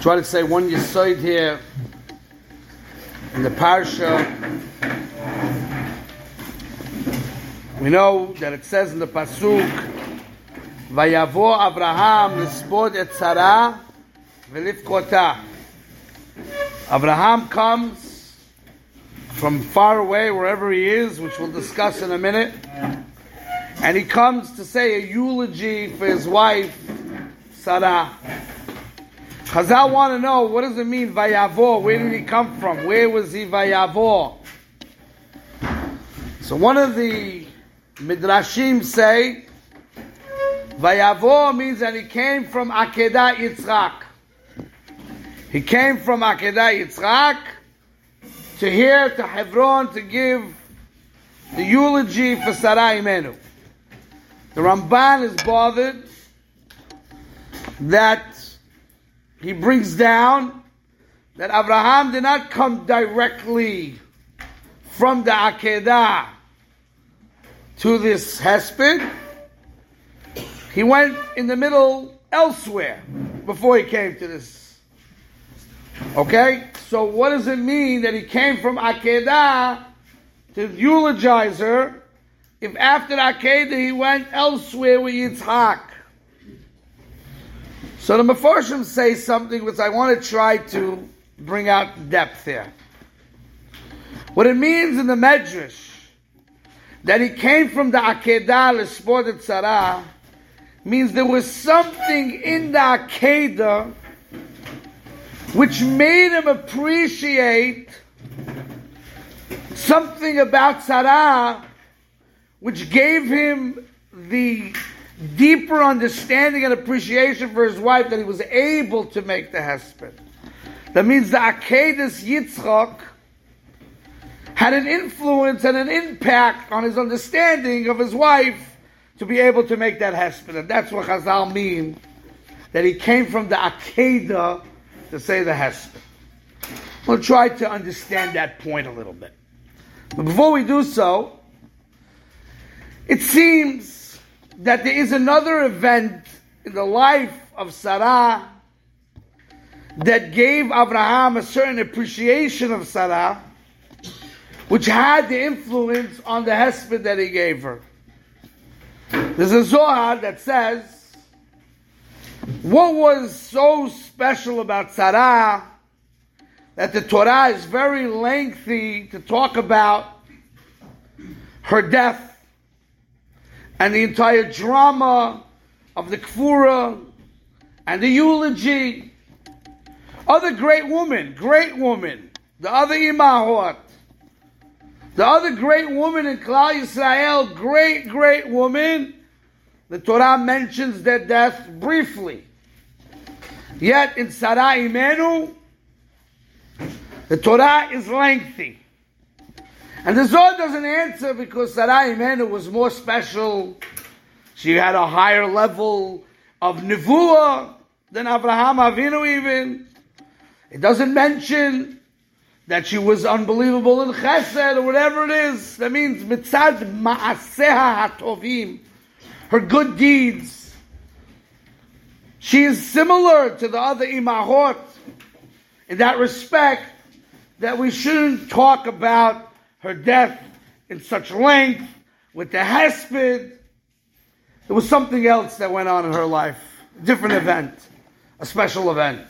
try to say one yisoid here in the parsha. We know that it says in the pasuk, "Vayavo Avraham lispod et Sarah velifkota." Avraham comes from far away, wherever he is, which we'll discuss in a minute, and he comes to say a eulogy for his wife Sarah. Chazal want to know what does it mean Vayavo? Where did he come from? Where was he Vayavo? So one of the midrashim say Vayavo means that he came from Akedah Yitzchak. He came from Akedah Yitzchak to here to Hebron to give the eulogy for Sarai Imenu. The Ramban is bothered that he brings down that Avraham did not come directly from the Akedah to this Hesped. He went in the middle elsewhere before he came to this. Okay? So what does it mean that he came from Akedah to eulogize her if after Akedah he went elsewhere with Yitzhak? So the Mefarshim say something which I want to try to bring out depth here. What it means in the Medrash, that he came from the Akedah L'Sport Tzara, means there was something in the Akedah which made him appreciate something about Sarah, which gave him the deeper understanding and appreciation for his wife that he was able to make the hesped. That means the Akedas Yitzchak had an influence and an impact on his understanding of his wife to be able to make that hesped. And that's what Chazal mean, that he came from the Akedah to say the hesped. We'll try to understand that point a little bit. But before we do so, it seems that there is another event in the life of Sarah that gave Avraham a certain appreciation of Sarah, which had the influence on the hesped that he gave her. There's a Zohar that says, what was so special about Sarah that the Torah is very lengthy to talk about her death and the entire drama of the Kfura and the eulogy. Other great woman, great woman, the other Imahot, the other great woman in Klal Yisrael, great, great woman, the Torah mentions their death briefly. Yet in Sarah Imenu, the Torah is lengthy. And the Zohar doesn't answer because Sarai Imenu was more special. She had a higher level of Nevuah than Avraham Avinu even. It doesn't mention that she was unbelievable in chesed or whatever it is. That means mitzad ma'aseha hatovim. Her good deeds. She is similar to the other imahot in that respect that we shouldn't talk about her death in such length with the Hesped. There was something else that went on in her life, a different event, a special event.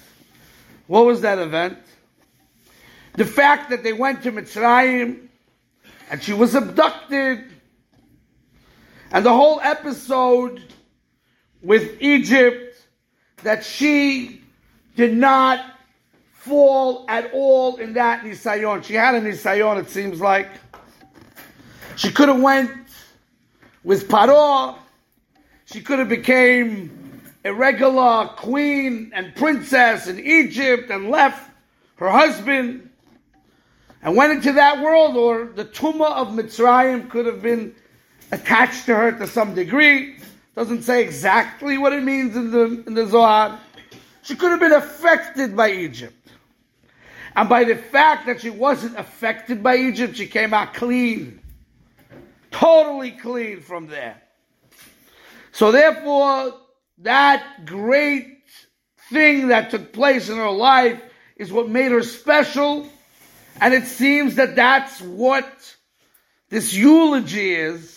What was that event? The fact that they went to Mitzrayim and she was abducted, and the whole episode with Egypt that she did not fall at all in that nisayon. She had a nisayon, it seems like. She could have went with Paro. She could have became a regular queen and princess in Egypt and left her husband and went into that world, or the Tumah of Mitzrayim could have been attached to her to some degree. Doesn't say exactly what it means in the in the Zohar. She could have been affected by Egypt. And by the fact that she wasn't affected by Egypt, she came out clean. Totally clean from there. So therefore, that great thing that took place in her life is what made her special. And it seems that that's what this eulogy is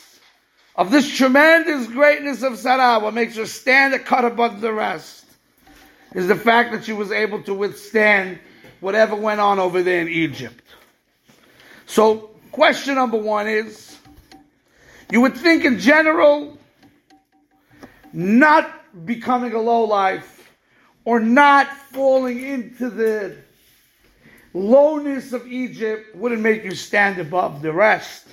of this tremendous greatness of Sarah. What makes her stand a cut above the rest is the fact that she was able to withstand whatever went on over there in Egypt. So, question number one is you would think in general, not becoming a low life or not falling into the lowness of Egypt wouldn't make you stand above the rest.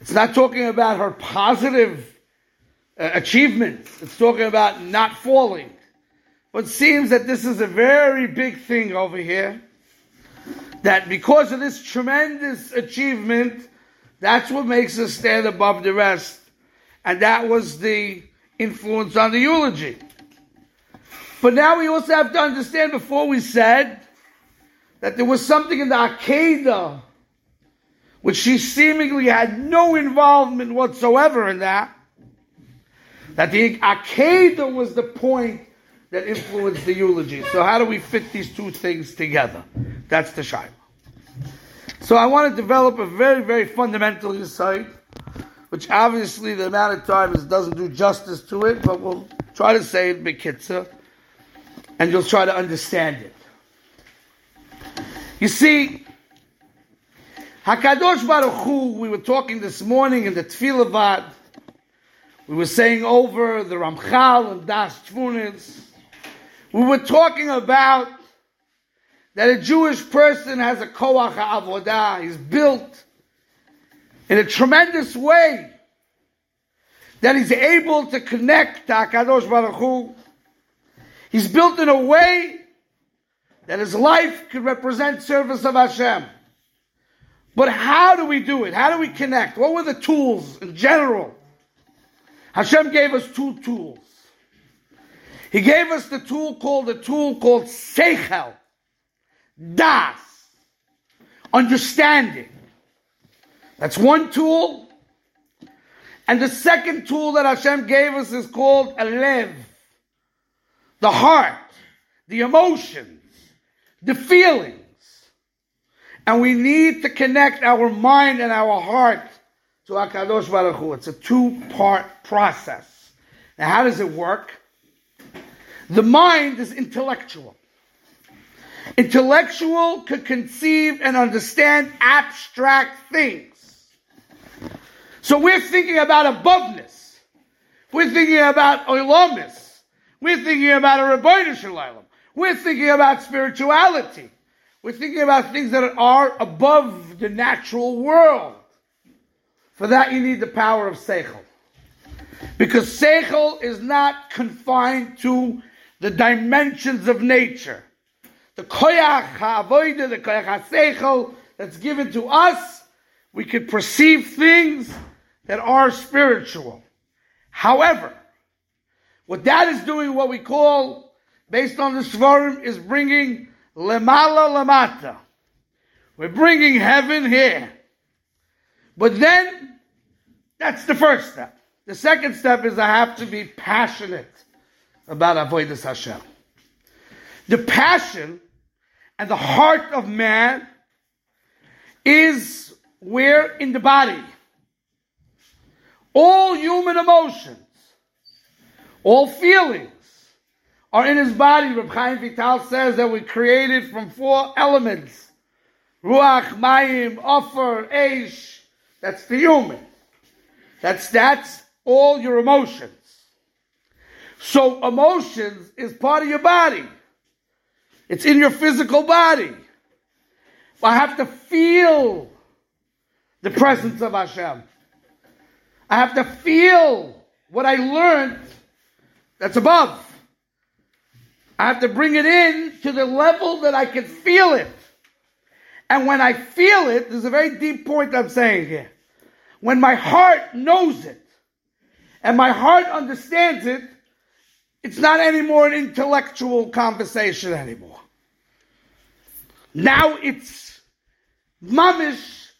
It's not talking about her positive uh, achievements. It's talking about not falling. But it seems that this is a very big thing over here. That because of this tremendous achievement, that's what makes us stand above the rest. And that was the influence on the eulogy. But now we also have to understand before we said that there was something in the Akedah which she seemingly had no involvement whatsoever in that. That the Akedah was the point that influenced the eulogy. So how do we fit these two things together? That's the Shaila. So I want to develop a very, very fundamental insight which obviously the amount of time is, doesn't do justice to it, but we'll try to say it bekitza, and you'll try to understand it. You see, Hakadosh Baruch Hu, we were talking this morning in the Tefillah we were saying over the Ramchal and Das Tfunis. We were talking about that a Jewish person has a koach avodah. He's built in a tremendous way that he's able to connect to HaKadosh Baruch Hu. He's built in a way that his life could represent service of Hashem. But how do we do it? How do we connect? What were the tools in general? Hashem gave us two tools. He gave us the tool called the tool called Seichel, Das, understanding. That's one tool. And the second tool that Hashem gave us is called a lev, the heart, the emotions, the feelings. And we need to connect our mind and our heart to HaKadosh Baruch Hu. It's a two-part process. Now, how does it work? The mind is intellectual. Intellectual could conceive and understand abstract things. So we're thinking about aboveness. We're thinking about oilomis. We're thinking about a Rebbeinu Shalom. We're thinking about spirituality. We're thinking about things that are above the natural world. For that you need the power of Seichel. Because Seichel is not confined to the dimensions of nature. The koyach ha'avoida, the koyach ha'seichel that's given to us, we could perceive things that are spiritual. However, what that is doing, what we call, based on the Svarim, is bringing lemala lamata. We're bringing heaven here. But then, that's the first step. The second step is I have to be passionate about Avodah Hashem. The passion and the heart of man is where in the body all human emotions, all feelings are in his body. Reb Chaim Vital says that we're created from four elements. Ruach, Mayim, Ofer, Eish. That's the human. That's, that's all your emotions. So emotions is part of your body. It's in your physical body. I have to feel the presence of Hashem. I have to feel what I learned that's above. I have to bring it in to the level that I can feel it. And when I feel it, there's a very deep point I'm saying here. When my heart knows it, and my heart understands it, it's not anymore an intellectual conversation anymore. Now it's mamish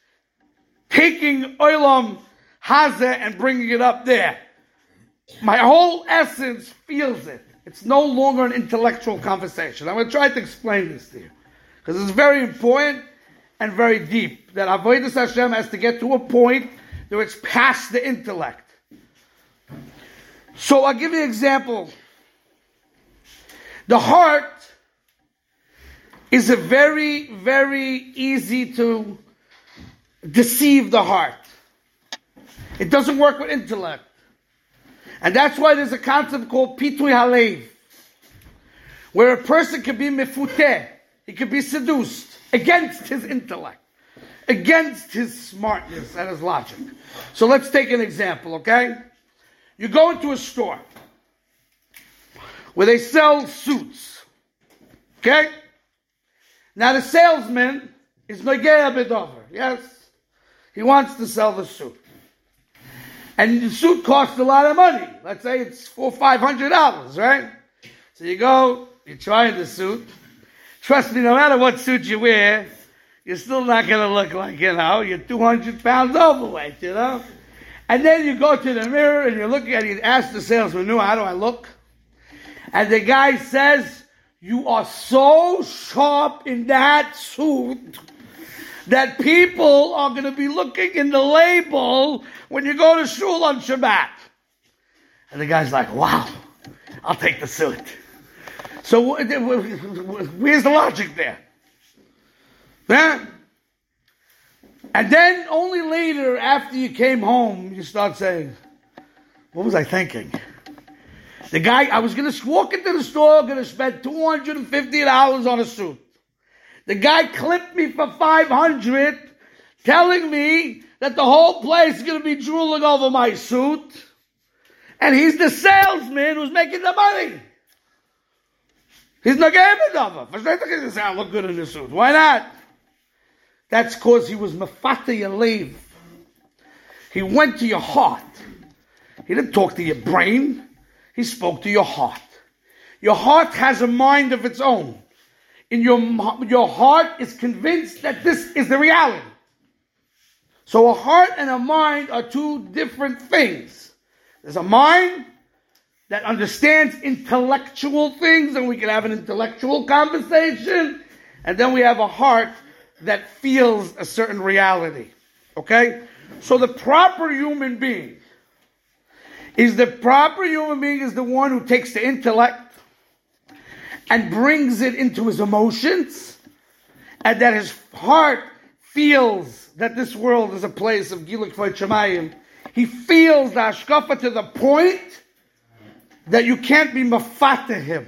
taking oilam Haza and bringing it up there. My whole essence feels it. It's no longer an intellectual conversation. I'm going to try to explain this to you because it's very important and very deep that Avodah Hashem has to get to a point where it's past the intellect. So I'll give you an example. The heart is a very, very easy to deceive the heart. It doesn't work with intellect. And that's why there's a concept called pitui halev, where a person can be mifuteh, he can be seduced against his intellect, against his smartness and his logic. So let's take an example, okay? You go into a store where they sell suits, okay? Now the salesman is Nogea Bedover, yes? He wants to sell the suit. And the suit costs a lot of money. Let's say it's four, five hundred dollars, right? So you go, you try the suit. Trust me, no matter what suit you wear, you're still not going to look like, you know, you're 200 pounds overweight, you know? And then you go to the mirror and you look at it, you ask the salesman, no, how do I look? And the guy says, you are so sharp in that suit that people are going to be looking in the label when you go to shul on Shabbat. And the guy's like, wow, I'll take the suit. So where's the logic there? Yeah? And then only later, after you came home, you start saying, what was I thinking? The guy, I was going to walk into the store, going to spend $250 on a suit. The guy clipped me for 500 telling me that the whole place is going to be drooling over my suit. And he's the salesman who's making the money. He's not getting over. Versteht I look good in the suit. Why not? That's because he was mafata your leave. He went to your heart. He didn't talk to your brain. He spoke to your heart. Your heart has a mind of its own in your, your heart is convinced that this is the reality. So a heart and a mind are two different things. There's a mind that understands intellectual things, and we can have an intellectual conversation, and then we have a heart that feels a certain reality. Okay? So the proper human being is the proper human being is the one who takes the intellect and brings it into his emotions, and that his heart feels that this world is a place of Gilik Shemayim. He feels the Ashkafa to the point that you can't be mafata him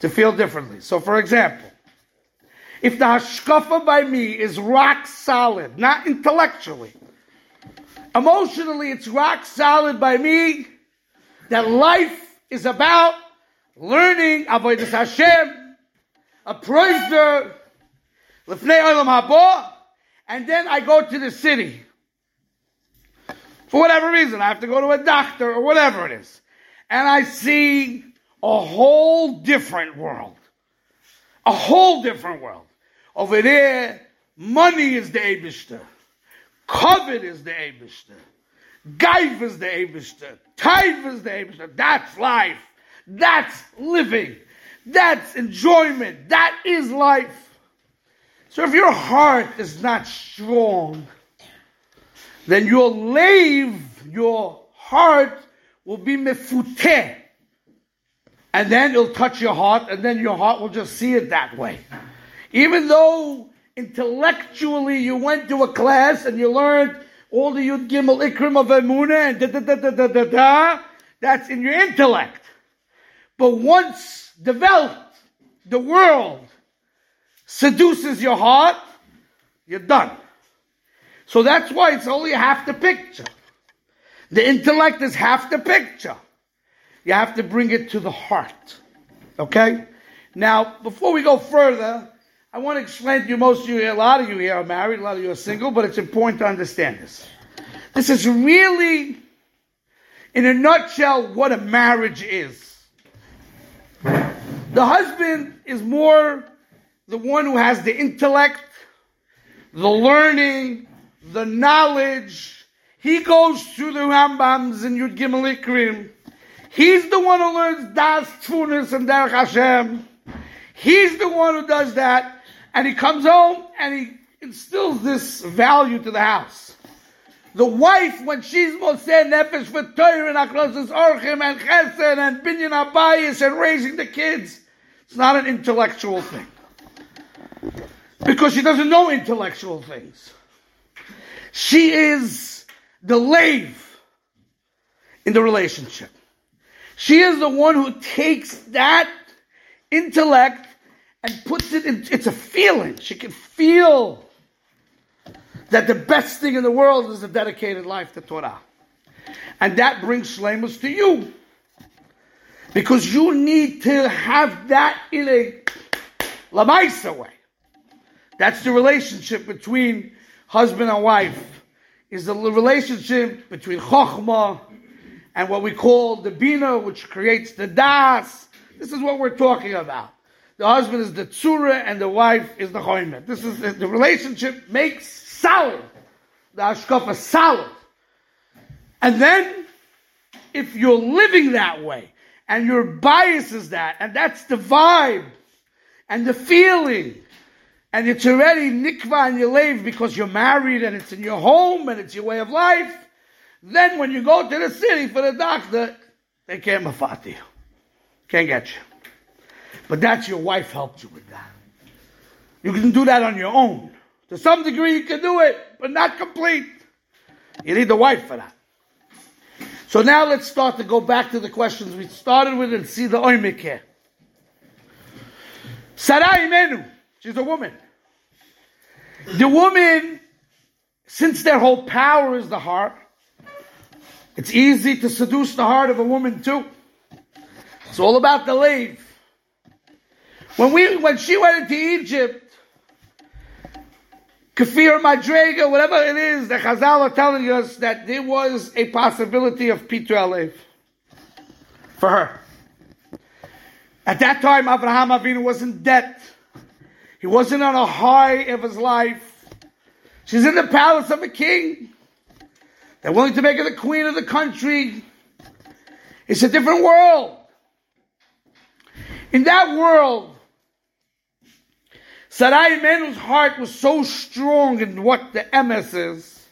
to feel differently. So, for example, if the Hashkafa by me is rock solid, not intellectually, emotionally it's rock solid by me, that life is about learning Avodah Hashem, a prayer, Lefnei Olam Haba, and then I go to the city. For whatever reason, I have to go to a doctor or whatever it is. And I see a whole different world. A whole different world. Over there, money is the Abishter. Covet is the Abishter. Gaif is the Abishter. Taif is the Abishter. That's life. That's living. That's enjoyment. That is life. So if your heart is not strong, then your lave, your heart will be mefuteh. And then it'll touch your heart, and then your heart will just see it that way. Even though intellectually you went to a class and you learned all the Yud Gimel Ikrim of Emunah and da da da da da da da, that's in your intellect. But once developed, the world seduces your heart, you're done. So that's why it's only half the picture. The intellect is half the picture. You have to bring it to the heart. Okay? Now, before we go further, I want to explain to you, most of you here, a lot of you here are married, a lot of you are single, but it's important to understand this. This is really, in a nutshell, what a marriage is. The husband is more the one who has the intellect, the learning, the knowledge. He goes through the Rambams and Yud Gimel Ikrim. He's the one who learns Das, Tfunis, and Derech Hashem. He's the one who does that. And he comes home and he instills this value to the house. The wife, when she's Moseh Nefesh for Torah and Akrosis Orchim and Chesed and Binyan Abayis and raising the kids, it's not an intellectual thing. Because she doesn't know intellectual things. She is the lave in the relationship. She is the one who takes that intellect and puts it in, it's a feeling. She can feel that the best thing in the world is a dedicated life to Torah. And that brings shlemus to you. Because you need to have that in a lamaisa way. That's the relationship between husband and wife. Is the relationship between chokhmah and what we call the bina, which creates the das. This is what we're talking about. The husband is the tzura and the wife is the choymet. This is the, relationship makes solid. The ashkafa solid. And then, if you're living that way, and your bias is that, and that's the vibe, and the feeling, and it's already nikva in your life because you're married and it's in your home and it's your way of life, then when you go to the city for the doctor, they can't mafati you. Can't get you. But that's your wife helped you with that. You can do that on your own. To some degree, you can do it, but not complete. You need the wife for that. So now let's start to go back to the questions we started with and see the oimik here. Sarai Imenu, she's a woman. The woman, since their whole power is the heart, it's easy to seduce the heart of a woman too. It's all about the lave. When we, when she went into Egypt, Kafir Madrega, whatever it is, the Chazal are telling us that there was a possibility of pitui halev for her. At that time, Avraham Avinu was in debt. He wasn't on a high of his life. She's in the palace of a king. They're willing to make her the queen of the country. It's a different world. In that world, Sarai Imenu's heart was so strong in what the MS is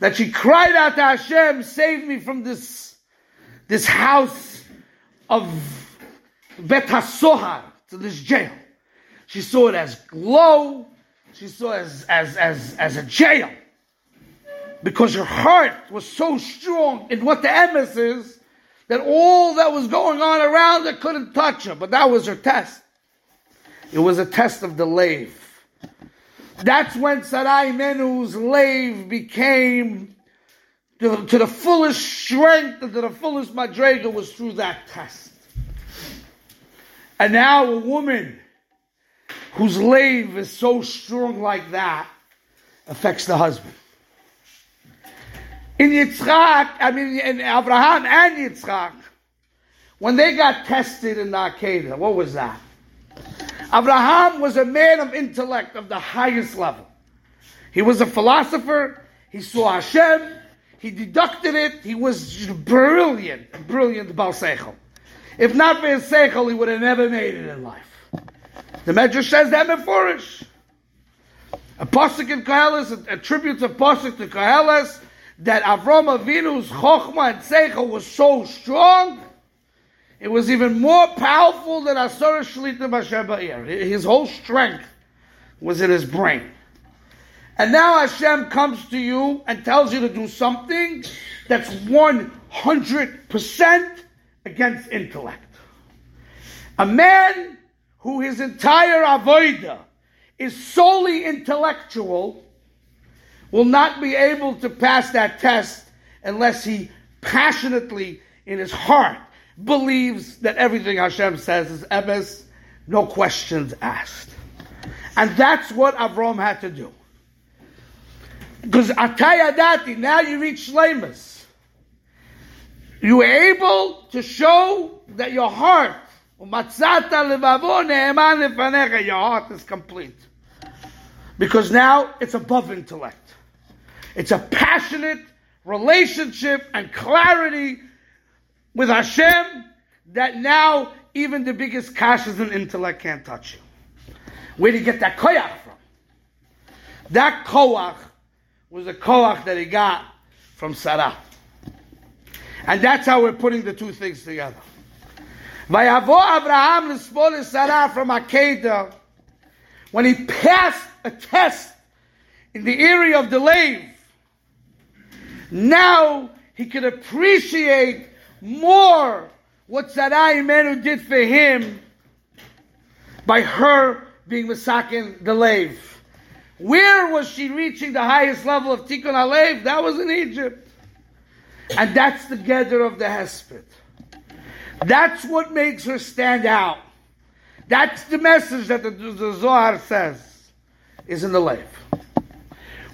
that she cried out to Hashem, save me from this, this house of Bet HaSohar, to this jail. She saw it as low, she saw it as, as, as, as a jail. Because her heart was so strong in what the MS is that all that was going on around her couldn't touch her. But that was her test. It was a test of the lave. That's when Sarai Imenu's lave became to, to the fullest strength and to the fullest madrega was through that test. And now a woman whose lave is so strong like that affects the husband. In Yitzchak, I mean in Avraham and Yitzchak, when they got tested in the Akedah, what was that? Avraham was a man of intellect of the highest level. He was a philosopher. He saw Hashem. He deducted it. He was brilliant, brilliant Baal Seichel. If not for his Seichel, he would have never made it in life. The Medrash says that Meforish. A Pasuk in Koheles attributes a Pasuk to Koheles that Avram Avinu's Chochmah and Seichel was so strong it was even more powerful than Asura Shlita Bashem His whole strength was in his brain. And now Hashem comes to you and tells you to do something that's 100% against intellect. A man who his entire avoida is solely intellectual will not be able to pass that test unless he passionately in his heart believes that everything Hashem says is emes, no questions asked. And that's what Avram had to do. Because Atayadati, now you reach Shlemus. You were able to show that your heart, your heart is complete. Because now it's above intellect. It's a passionate relationship and clarity with Hashem that now even the biggest kashas and intellect can't touch you. Where did you get that koyach from? That koach was a koach that he got from Sarah. And that's how we're putting the two things together. Vayavo Avraham Sarah from Akedah, when he passed a test in the area of the lave, now he could appreciate more what Sarai Imenu did for him by her being Masakin the lave. Where was she reaching the highest level of Tikkun Alev? That was in Egypt. And that's the gather of the Hesped. That's what makes her stand out. That's the message that the, the Zohar says is in the life.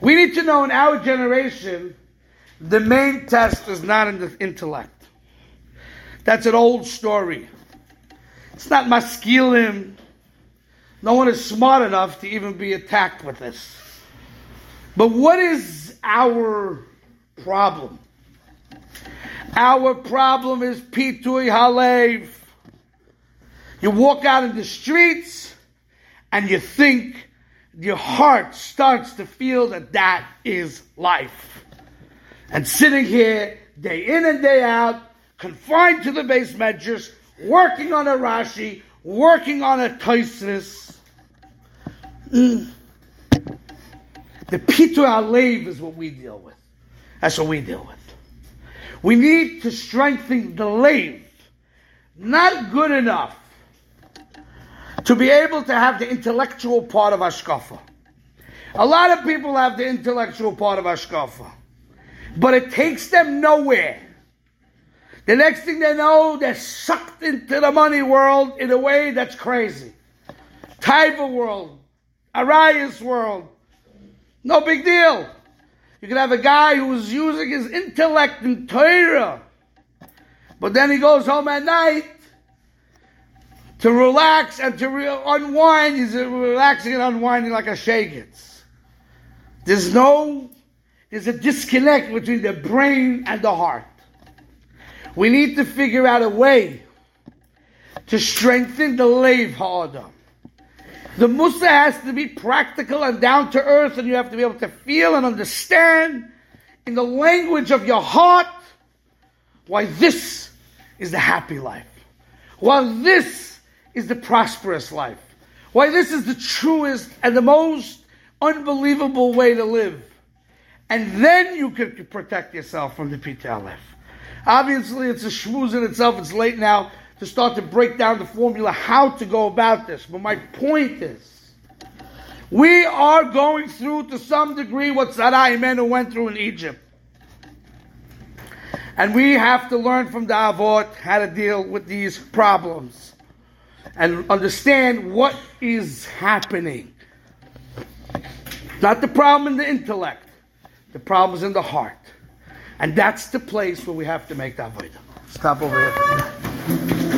We need to know in our generation, the main test is not in the intellect. That's an old story. It's not maskilim. No one is smart enough to even be attacked with this. But what is our problem? Our problem is pitui halev. You walk out in the streets and you think your heart starts to feel that that is life. And sitting here day in and day out, confined to the base measures, working on a Rashi, working on a Toisis. Mm. The pitui halev is what we deal with. That's what we deal with. We need to strengthen the lave. Not good enough to be able to have the intellectual part of Ashkafa. A lot of people have the intellectual part of Ashkafa, but it takes them nowhere. The next thing they know, they're sucked into the money world in a way that's crazy. Taiva world, Arias world, no big deal. You can have a guy who's using his intellect in Torah, but then he goes home at night to relax and to re- unwind. He's relaxing and unwinding like a shagets. There's no, there's a disconnect between the brain and the heart. We need to figure out a way to strengthen the lave harder. The Musa has to be practical and down to earth, and you have to be able to feel and understand in the language of your heart why this is the happy life, why this is the prosperous life, why this is the truest and the most unbelievable way to live. And then you can protect yourself from the Pita Obviously, it's a shmooze in itself. It's late now to start to break down the formula how to go about this. But my point is, we are going through to some degree what Sarah went through in Egypt. And we have to learn from the Avot how to deal with these problems and understand what is happening. Not the problem in the intellect, the problem is in the heart. And that's the place where we have to make that void. Stop over here.